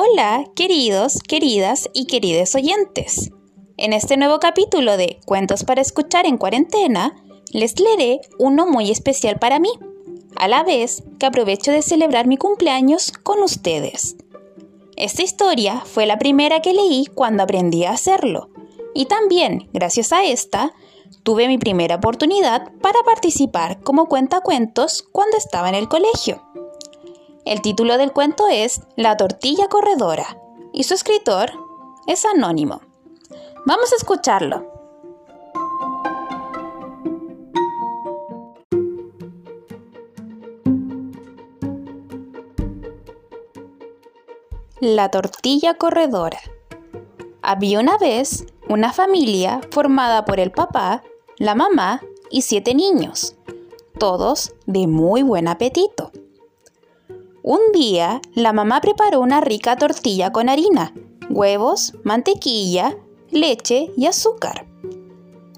Hola, queridos, queridas y queridos oyentes. En este nuevo capítulo de Cuentos para escuchar en cuarentena, les leeré uno muy especial para mí, a la vez que aprovecho de celebrar mi cumpleaños con ustedes. Esta historia fue la primera que leí cuando aprendí a hacerlo, y también, gracias a esta, tuve mi primera oportunidad para participar como cuentacuentos cuando estaba en el colegio. El título del cuento es La tortilla corredora y su escritor es anónimo. Vamos a escucharlo. La tortilla corredora. Había una vez una familia formada por el papá, la mamá y siete niños, todos de muy buen apetito. Un día, la mamá preparó una rica tortilla con harina, huevos, mantequilla, leche y azúcar.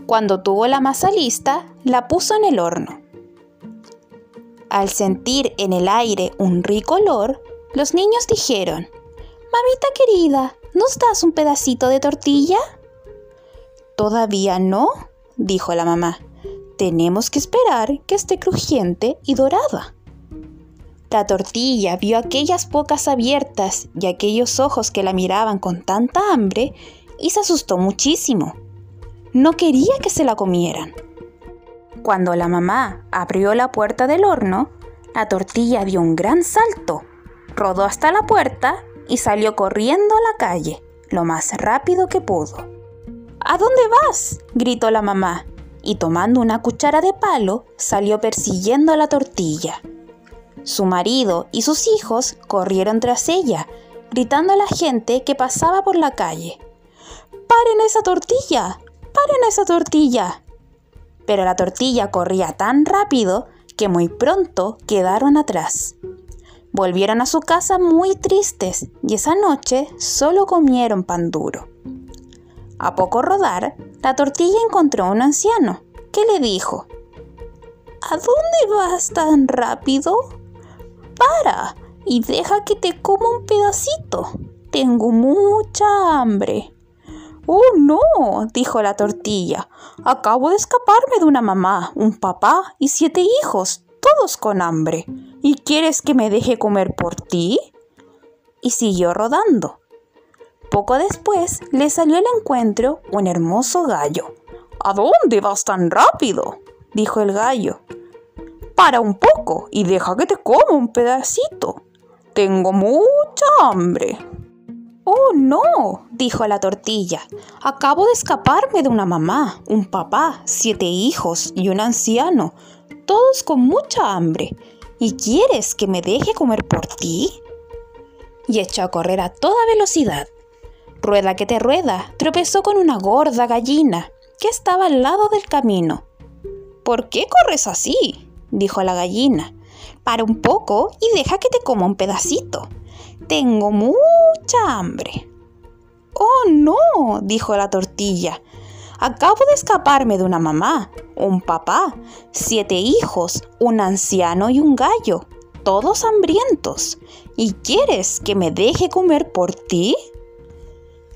Cuando tuvo la masa lista, la puso en el horno. Al sentir en el aire un rico olor, los niños dijeron, Mamita querida, ¿nos das un pedacito de tortilla? Todavía no, dijo la mamá. Tenemos que esperar que esté crujiente y dorada. La tortilla vio aquellas bocas abiertas y aquellos ojos que la miraban con tanta hambre y se asustó muchísimo. No quería que se la comieran. Cuando la mamá abrió la puerta del horno, la tortilla dio un gran salto, rodó hasta la puerta y salió corriendo a la calle, lo más rápido que pudo. ¿A dónde vas? gritó la mamá, y tomando una cuchara de palo salió persiguiendo a la tortilla. Su marido y sus hijos corrieron tras ella, gritando a la gente que pasaba por la calle. ¡Paren esa tortilla! ¡Paren esa tortilla! Pero la tortilla corría tan rápido que muy pronto quedaron atrás. Volvieron a su casa muy tristes y esa noche solo comieron pan duro. A poco rodar, la tortilla encontró a un anciano, que le dijo, ¿A dónde vas tan rápido? Para y deja que te coma un pedacito. Tengo mucha hambre. Oh, no, dijo la tortilla. Acabo de escaparme de una mamá, un papá y siete hijos, todos con hambre. ¿Y quieres que me deje comer por ti? Y siguió rodando. Poco después le salió al encuentro un hermoso gallo. ¿A dónde vas tan rápido? dijo el gallo. Para un poco y deja que te coma un pedacito. Tengo mucha hambre. Oh, no, dijo la tortilla. Acabo de escaparme de una mamá, un papá, siete hijos y un anciano, todos con mucha hambre. ¿Y quieres que me deje comer por ti? Y echó a correr a toda velocidad. Rueda que te rueda, tropezó con una gorda gallina que estaba al lado del camino. ¿Por qué corres así? Dijo la gallina. Para un poco y deja que te coma un pedacito. Tengo mucha hambre. Oh, no, dijo la tortilla. Acabo de escaparme de una mamá, un papá, siete hijos, un anciano y un gallo, todos hambrientos. ¿Y quieres que me deje comer por ti?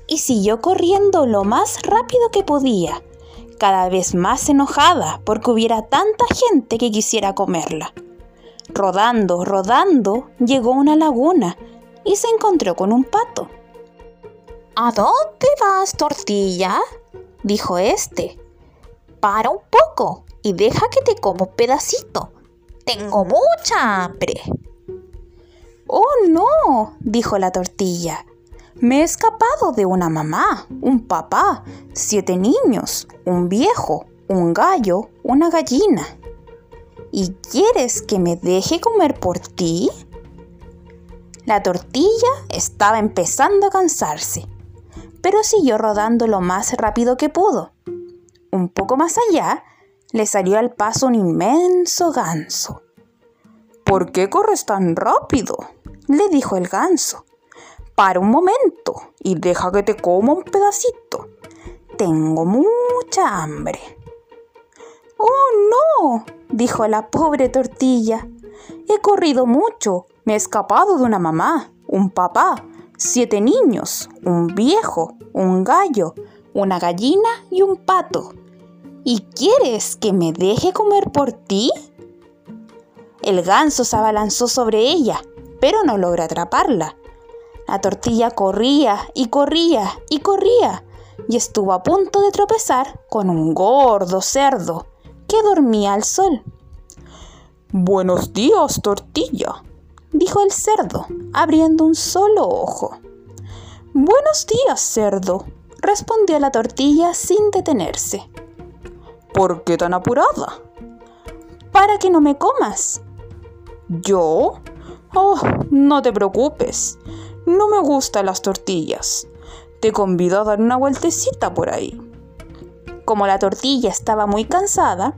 Y siguió corriendo lo más rápido que podía, cada vez más enojada porque hubiera tanta gente que quisiera comerla. Rodando, rodando, llegó a una laguna y se encontró con un pato. ¿A dónde vas, tortilla? dijo este. Para un poco y deja que te como un pedacito. Tengo mucha hambre. Oh, no, dijo la tortilla. Me he escapado de una mamá, un papá, siete niños, un viejo, un gallo, una gallina. ¿Y quieres que me deje comer por ti? La tortilla estaba empezando a cansarse, pero siguió rodando lo más rápido que pudo. Un poco más allá, le salió al paso un inmenso ganso. ¿Por qué corres tan rápido? le dijo el ganso. Para un momento y deja que te coma un pedacito. Tengo mucha hambre. Oh, no, dijo la pobre tortilla. He corrido mucho, me he escapado de una mamá, un papá, siete niños, un viejo, un gallo, una gallina y un pato. ¿Y quieres que me deje comer por ti? El ganso se abalanzó sobre ella, pero no logró atraparla. La tortilla corría y corría y corría y estuvo a punto de tropezar con un gordo cerdo que dormía al sol. Buenos días, tortilla, dijo el cerdo, abriendo un solo ojo. Buenos días, cerdo, respondió la tortilla sin detenerse. ¿Por qué tan apurada? Para que no me comas. ¿Yo? Oh, no te preocupes. No me gustan las tortillas. Te convido a dar una vueltecita por ahí. Como la tortilla estaba muy cansada,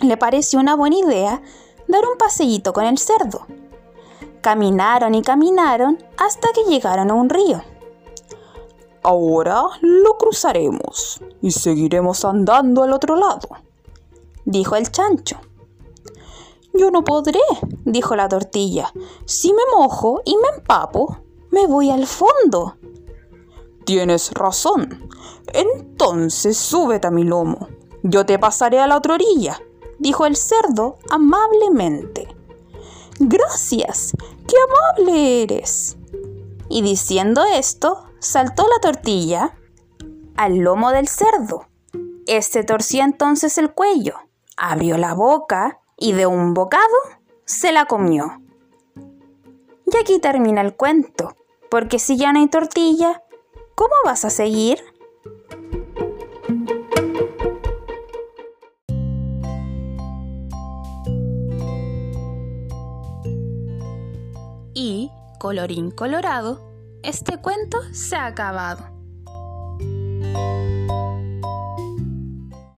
le pareció una buena idea dar un paseíto con el cerdo. Caminaron y caminaron hasta que llegaron a un río. Ahora lo cruzaremos y seguiremos andando al otro lado, dijo el chancho. Yo no podré, dijo la tortilla. Si me mojo y me empapo, me voy al fondo. Tienes razón. Entonces súbete a mi lomo. Yo te pasaré a la otra orilla, dijo el cerdo amablemente. Gracias, qué amable eres. Y diciendo esto, saltó la tortilla al lomo del cerdo. Este torció entonces el cuello, abrió la boca y de un bocado se la comió. Y aquí termina el cuento, porque si ya no hay tortilla, ¿cómo vas a seguir? Y, colorín colorado, este cuento se ha acabado.